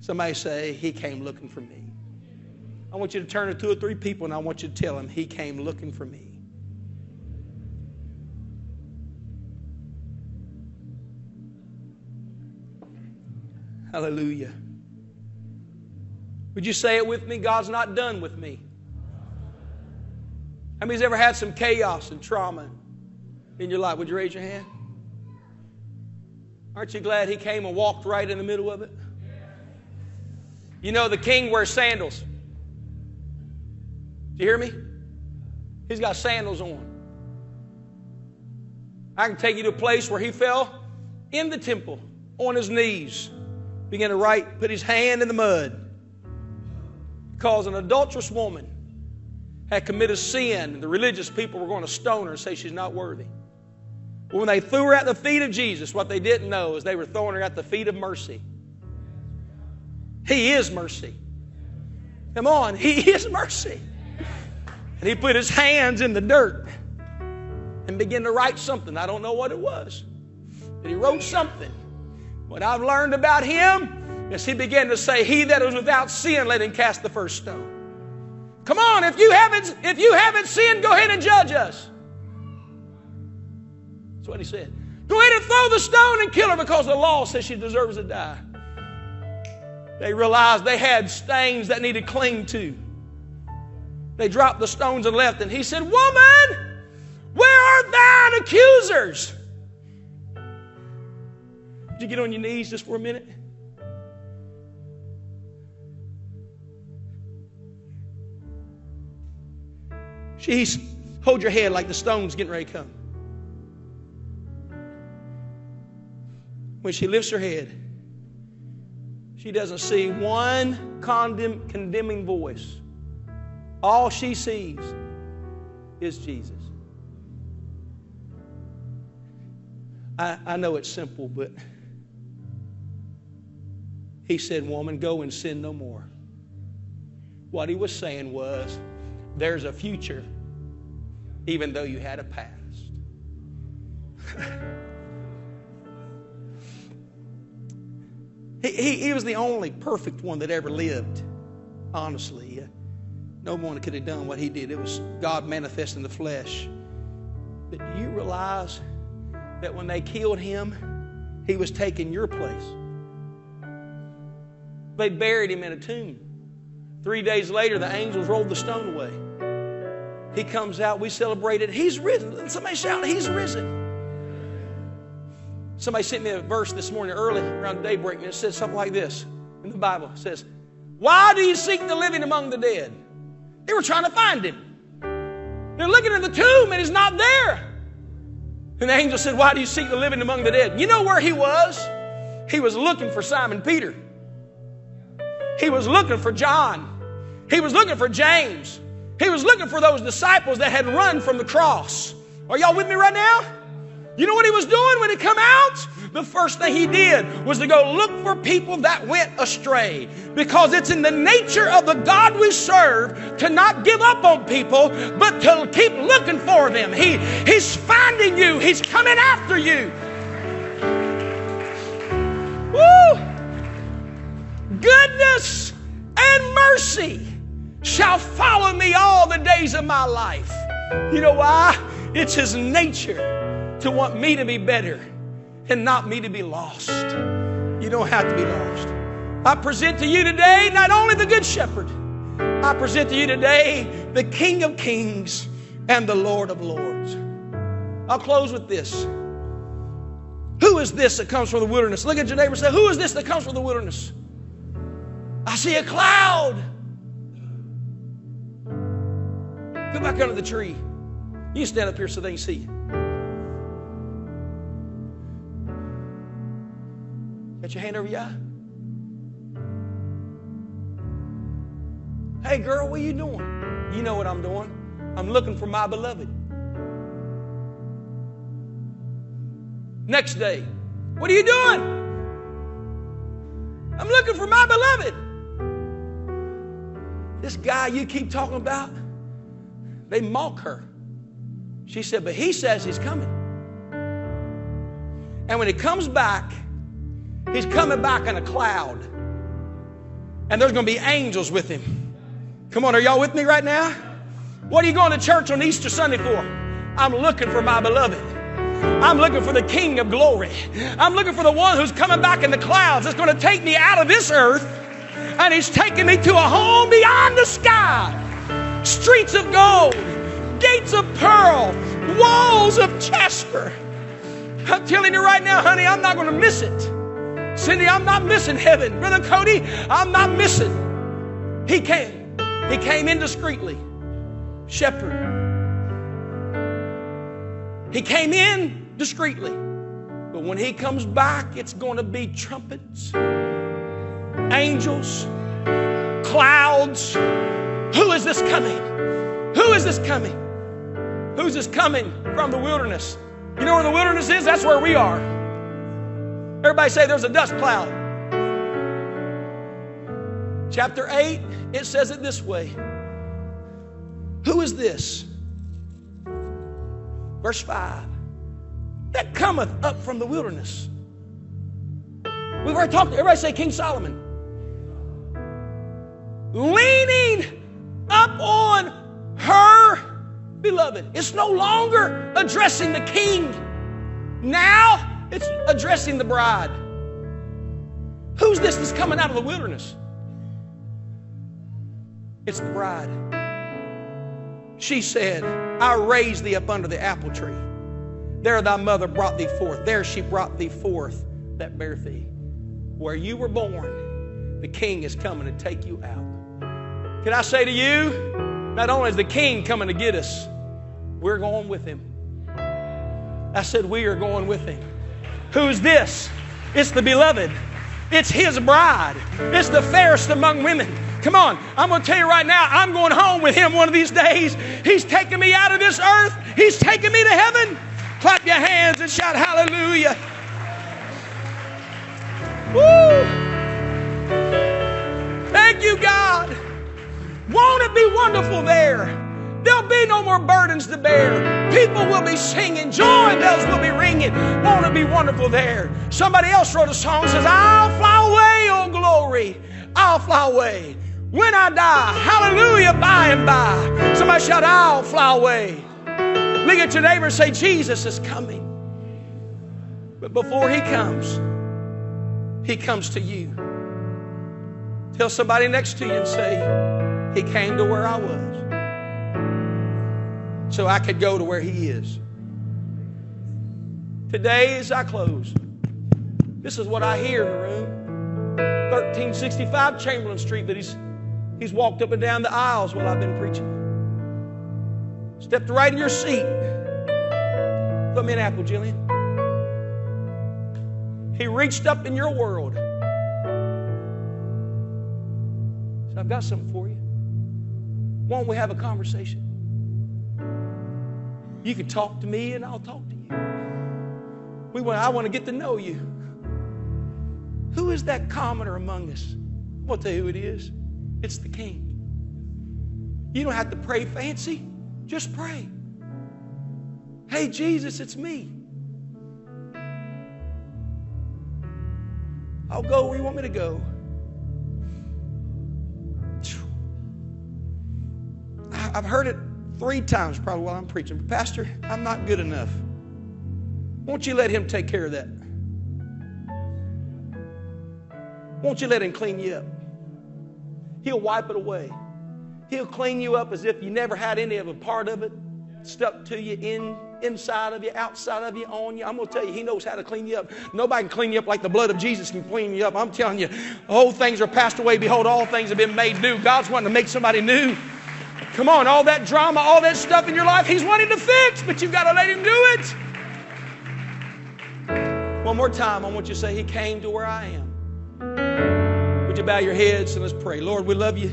Somebody say, He came looking for me. I want you to turn to two or three people and I want you to tell them, He came looking for me. Hallelujah. Would you say it with me? God's not done with me. How many's ever had some chaos and trauma in your life? Would you raise your hand? Aren't you glad he came and walked right in the middle of it? You know, the king wears sandals. Do you hear me? He's got sandals on. I can take you to a place where he fell in the temple on his knees, began to write, put his hand in the mud. Because an adulterous woman had committed sin, and the religious people were going to stone her and say she's not worthy. When they threw her at the feet of Jesus, what they didn't know is they were throwing her at the feet of mercy. He is mercy. Come on, He is mercy. And he put his hands in the dirt and began to write something. I don't know what it was, but he wrote something. What I've learned about him is he began to say, He that is without sin, let him cast the first stone. Come on, if you haven't, if you haven't sinned, go ahead and judge us. That's what he said. Go ahead and throw the stone and kill her because the law says she deserves to die. They realized they had stains that needed cling to. They dropped the stones and left, and he said, Woman, where are thine accusers? Did you get on your knees just for a minute? She's hold your head like the stone's getting ready to come. When she lifts her head, she doesn't see one condemn, condemning voice. All she sees is Jesus. I, I know it's simple, but he said, Woman, go and sin no more. What he was saying was, There's a future, even though you had a past. he, he, was the only perfect one that ever lived, honestly. No one could have done what he did. It was God manifest in the flesh. But do you realize that when they killed him, he was taking your place? They buried him in a tomb. Three days later, the angels rolled the stone away. He comes out, we celebrated. He's risen. Somebody shout, He's risen. Somebody sent me a verse this morning early around daybreak, and it says something like this in the Bible. It says, Why do you seek the living among the dead? They were trying to find him. They're looking in the tomb and he's not there. And the angel said, Why do you seek the living among the dead? You know where he was? He was looking for Simon Peter. He was looking for John. He was looking for James. He was looking for those disciples that had run from the cross. Are y'all with me right now? You know what he was doing when he come out? The first thing he did was to go look for people that went astray. Because it's in the nature of the God we serve to not give up on people, but to keep looking for them. He, he's finding you. He's coming after you. Woo! Goodness and mercy shall follow me all the days of my life. You know why? It's his nature to want me to be better and not me to be lost. You don't have to be lost. I present to you today not only the Good Shepherd, I present to you today the King of Kings and the Lord of Lords. I'll close with this. Who is this that comes from the wilderness? Look at your neighbor and say, Who is this that comes from the wilderness? I see a cloud. Go back under the tree. You stand up here so they can see you. Got your hand over your eye? Hey, girl, what are you doing? You know what I'm doing. I'm looking for my beloved. Next day, what are you doing? I'm looking for my beloved. This guy you keep talking about, they mock her. She said, but he says he's coming. And when he comes back, He's coming back in a cloud. And there's going to be angels with him. Come on, are y'all with me right now? What are you going to church on Easter Sunday for? I'm looking for my beloved. I'm looking for the King of glory. I'm looking for the one who's coming back in the clouds that's going to take me out of this earth and he's taking me to a home beyond the sky. Streets of gold, gates of pearl, walls of jasper. I'm telling you right now, honey, I'm not going to miss it. Cindy, I'm not missing heaven. Brother Cody, I'm not missing. He came. He came indiscreetly. Shepherd. He came in discreetly. But when he comes back, it's going to be trumpets, angels, clouds. Who is this coming? Who is this coming? Who's this coming from the wilderness? You know where the wilderness is? That's where we are. Everybody say there's a dust cloud. Chapter 8, it says it this way Who is this? Verse 5 that cometh up from the wilderness. We've already talked, everybody say King Solomon. Leaning up on her beloved. It's no longer addressing the king. Now it's addressing the bride. Who's this that's coming out of the wilderness? It's the bride. She said, I raised thee up under the apple tree. There thy mother brought thee forth. There she brought thee forth that bare thee. Where you were born, the king is coming to take you out. Can I say to you, not only is the king coming to get us, we're going with him. I said, We are going with him. Who's this? It's the beloved. It's his bride. It's the fairest among women. Come on, I'm going to tell you right now, I'm going home with him one of these days. He's taking me out of this earth, he's taking me to heaven. Clap your hands and shout hallelujah. Woo! Thank you, God. Won't it be wonderful there? There'll be no more burdens to bear. People will be singing. Joy bells will be ringing. Won't it be wonderful there? Somebody else wrote a song says, I'll fly away, oh glory. I'll fly away. When I die, hallelujah, by and by. Somebody shout, I'll fly away. Look at your neighbor and say, Jesus is coming. But before he comes, he comes to you. Tell somebody next to you and say, He came to where I was so I could go to where He is. Today, as I close, this is what I hear in the room 1365 Chamberlain Street, that He's, he's walked up and down the aisles while I've been preaching. Stepped right in your seat. Put me an apple, Jillian. He reached up in your world. I've got something for you. Won't we have a conversation? You can talk to me and I'll talk to you. We want, I want to get to know you. Who is that commoner among us? I'm going to tell you who it is. It's the King. You don't have to pray fancy, just pray. Hey, Jesus, it's me. I'll go where you want me to go. I've heard it three times probably while I'm preaching. Pastor, I'm not good enough. Won't you let him take care of that? Won't you let him clean you up? He'll wipe it away. He'll clean you up as if you never had any of a part of it stuck to you in inside of you, outside of you, on you. I'm going to tell you, He knows how to clean you up. Nobody can clean you up like the blood of Jesus can clean you up. I'm telling you, old things are passed away. Behold, all things have been made new. God's wanting to make somebody new. Come on, all that drama, all that stuff in your life, He's wanting to fix, but you've got to let Him do it. One more time, I want you to say, He came to where I am. Would you bow your heads and let's pray? Lord, we love you.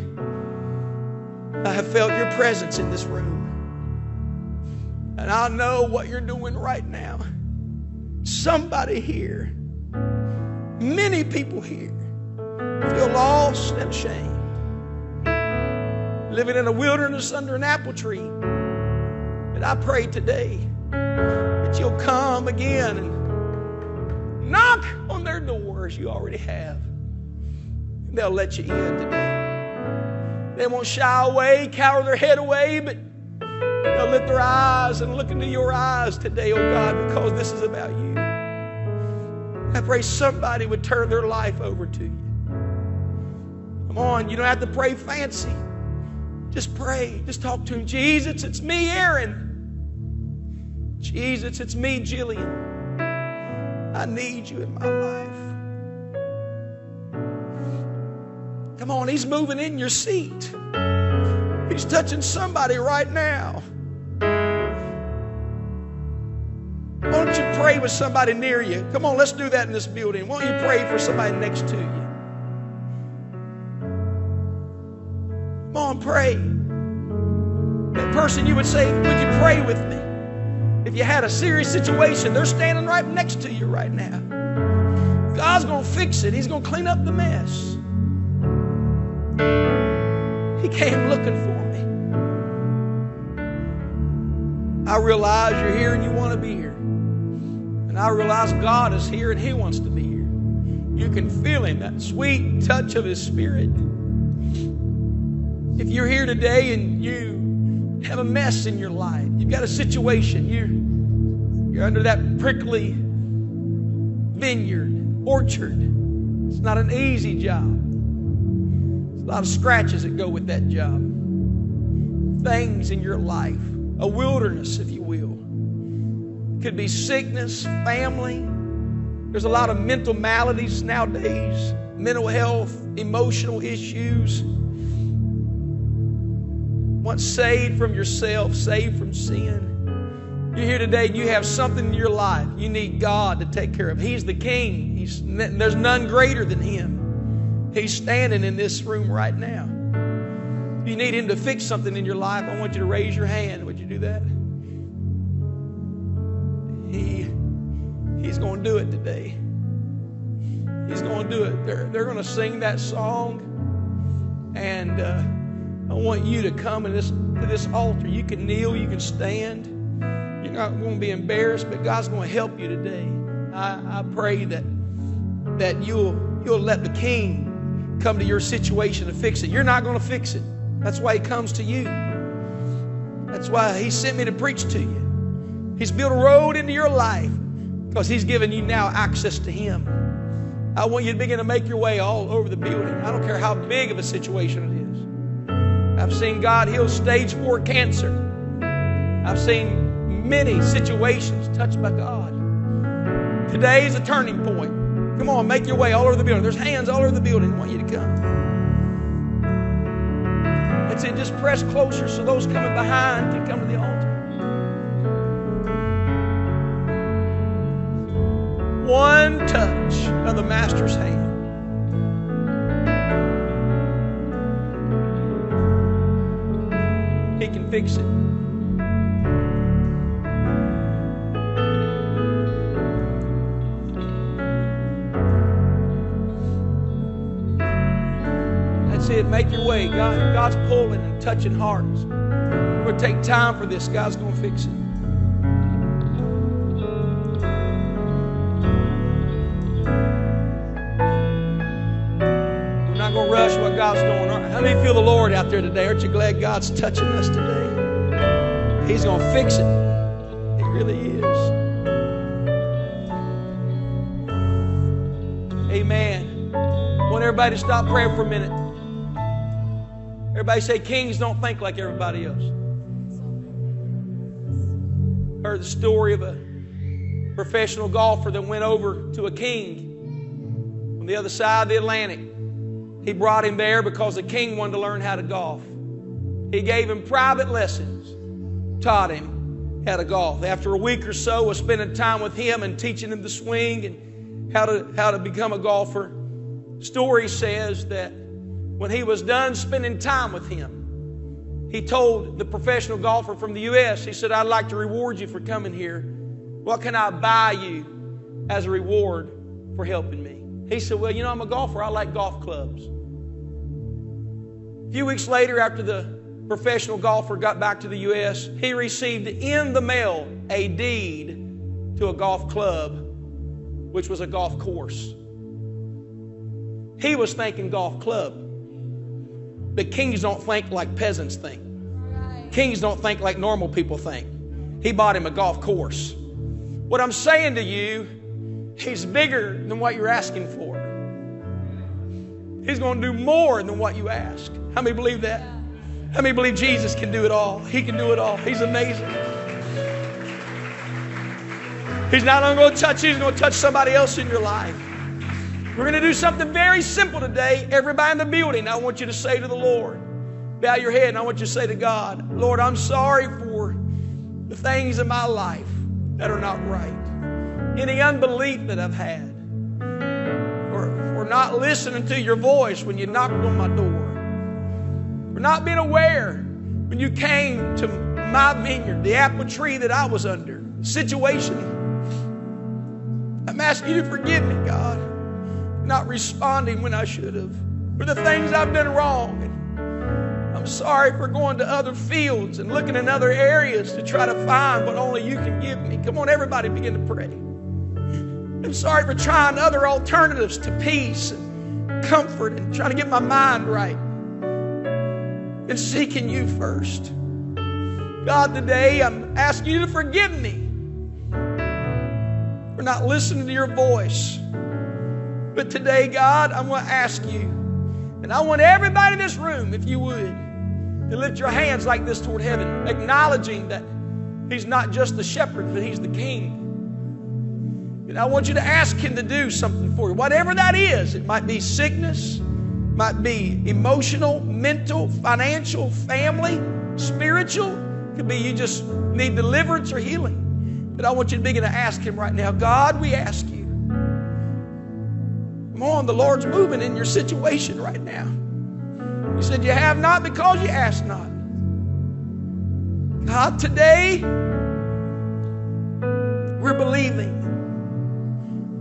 I have felt your presence in this room. And I know what you're doing right now. Somebody here, many people here, feel lost and ashamed living in a wilderness under an apple tree. And I pray today that you'll come again and knock on their doors you already have. And they'll let you in today. They won't shy away, cower their head away, but they'll lift their eyes and look into your eyes today, oh God, because this is about you. I pray somebody would turn their life over to you. Come on, you don't have to pray fancy. Just pray. Just talk to him. Jesus, it's me, Aaron. Jesus, it's me, Jillian. I need you in my life. Come on, he's moving in your seat. He's touching somebody right now. Why don't you pray with somebody near you? Come on, let's do that in this building. Why don't you pray for somebody next to you? Pray. That person you would say, Would you pray with me? If you had a serious situation, they're standing right next to you right now. God's going to fix it, He's going to clean up the mess. He came looking for me. I realize you're here and you want to be here. And I realize God is here and He wants to be here. You can feel Him, that sweet touch of His Spirit. If you're here today and you have a mess in your life, you've got a situation, you're, you're under that prickly vineyard, orchard. It's not an easy job. There's a lot of scratches that go with that job. Things in your life, a wilderness, if you will. Could be sickness, family. There's a lot of mental maladies nowadays, mental health, emotional issues. Once saved from yourself, saved from sin. You're here today and you have something in your life you need God to take care of. He's the King. He's, there's none greater than Him. He's standing in this room right now. You need Him to fix something in your life, I want you to raise your hand. Would you do that? He, he's going to do it today. He's going to do it. They're, they're going to sing that song. And uh, I want you to come to this, to this altar. You can kneel, you can stand. You're not going to be embarrassed, but God's going to help you today. I, I pray that, that you'll, you'll let the King come to your situation and fix it. You're not going to fix it. That's why He comes to you. That's why He sent me to preach to you. He's built a road into your life because He's given you now access to Him. I want you to begin to make your way all over the building. I don't care how big of a situation. I've seen God heal stage four cancer. I've seen many situations touched by God. Today is a turning point. Come on, make your way all over the building. There's hands all over the building. I want you to come. That's it. Just press closer so those coming behind can come to the altar. One touch of the Master's hand. Fix it. That's it. Make your way. God, God's pulling and touching hearts. We're take time for this. God's going to fix it. Many feel the Lord out there today? Aren't you glad God's touching us today? He's going to fix it. He really is. Amen. I want everybody to stop praying for a minute. Everybody say, Kings don't think like everybody else. Heard the story of a professional golfer that went over to a king on the other side of the Atlantic. He brought him there because the king wanted to learn how to golf. He gave him private lessons, taught him how to golf. After a week or so of spending time with him and teaching him the swing and how to, how to become a golfer, story says that when he was done spending time with him, he told the professional golfer from the U.S., he said, I'd like to reward you for coming here. What can I buy you as a reward for helping me? He said, Well, you know, I'm a golfer. I like golf clubs. A few weeks later, after the professional golfer got back to the U.S., he received in the mail a deed to a golf club, which was a golf course. He was thinking golf club. But kings don't think like peasants think. Kings don't think like normal people think. He bought him a golf course. What I'm saying to you, he's bigger than what you're asking for. He's going to do more than what you ask. How many believe that? How many believe Jesus can do it all? He can do it all. He's amazing. He's not only going to touch you, he's going to touch somebody else in your life. We're going to do something very simple today. Everybody in the building, I want you to say to the Lord, bow your head, and I want you to say to God, Lord, I'm sorry for the things in my life that are not right. Any unbelief that I've had, or not listening to your voice when you knocked on my door, for not being aware when you came to my vineyard, the apple tree that I was under, situation. I'm asking you to forgive me, God not responding when I should have, for the things I've done wrong. I'm sorry for going to other fields and looking in other areas to try to find what only you can give me. Come on, everybody begin to pray. I'm sorry for trying other alternatives to peace and comfort and trying to get my mind right and seeking you first. God, today I'm asking you to forgive me for not listening to your voice. But today, God, I'm going to ask you, and I want everybody in this room, if you would, to lift your hands like this toward heaven, acknowledging that He's not just the shepherd, but He's the king. And I want you to ask Him to do something for you. Whatever that is, it might be sickness, might be emotional, mental, financial, family, spiritual. It could be you just need deliverance or healing. But I want you to begin to ask Him right now God, we ask you. Come on, the Lord's moving in your situation right now. You said you have not because you ask not. God, today we're believing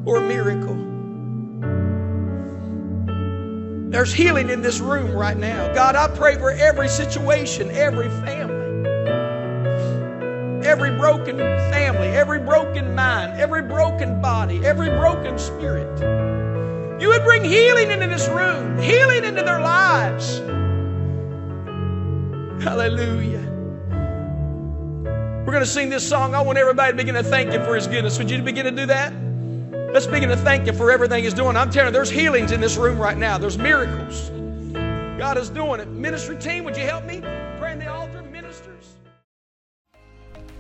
for a miracle. There's healing in this room right now. God, I pray for every situation, every family, every broken family, every broken mind, every broken body, every broken spirit. You would bring healing into this room, healing into their lives. Hallelujah. We're going to sing this song. I want everybody to begin to thank Him for His goodness. Would you begin to do that? Let's begin to thank Him for everything He's doing. I'm telling you, there's healings in this room right now. There's miracles. God is doing it. Ministry team, would you help me? Pray in the altar, ministers.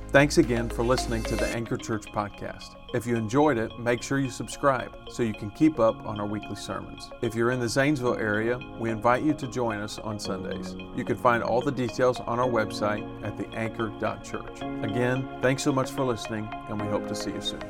Thanks again for listening to the Anchor Church podcast. If you enjoyed it, make sure you subscribe so you can keep up on our weekly sermons. If you're in the Zanesville area, we invite you to join us on Sundays. You can find all the details on our website at theanchor.church. Again, thanks so much for listening, and we hope to see you soon.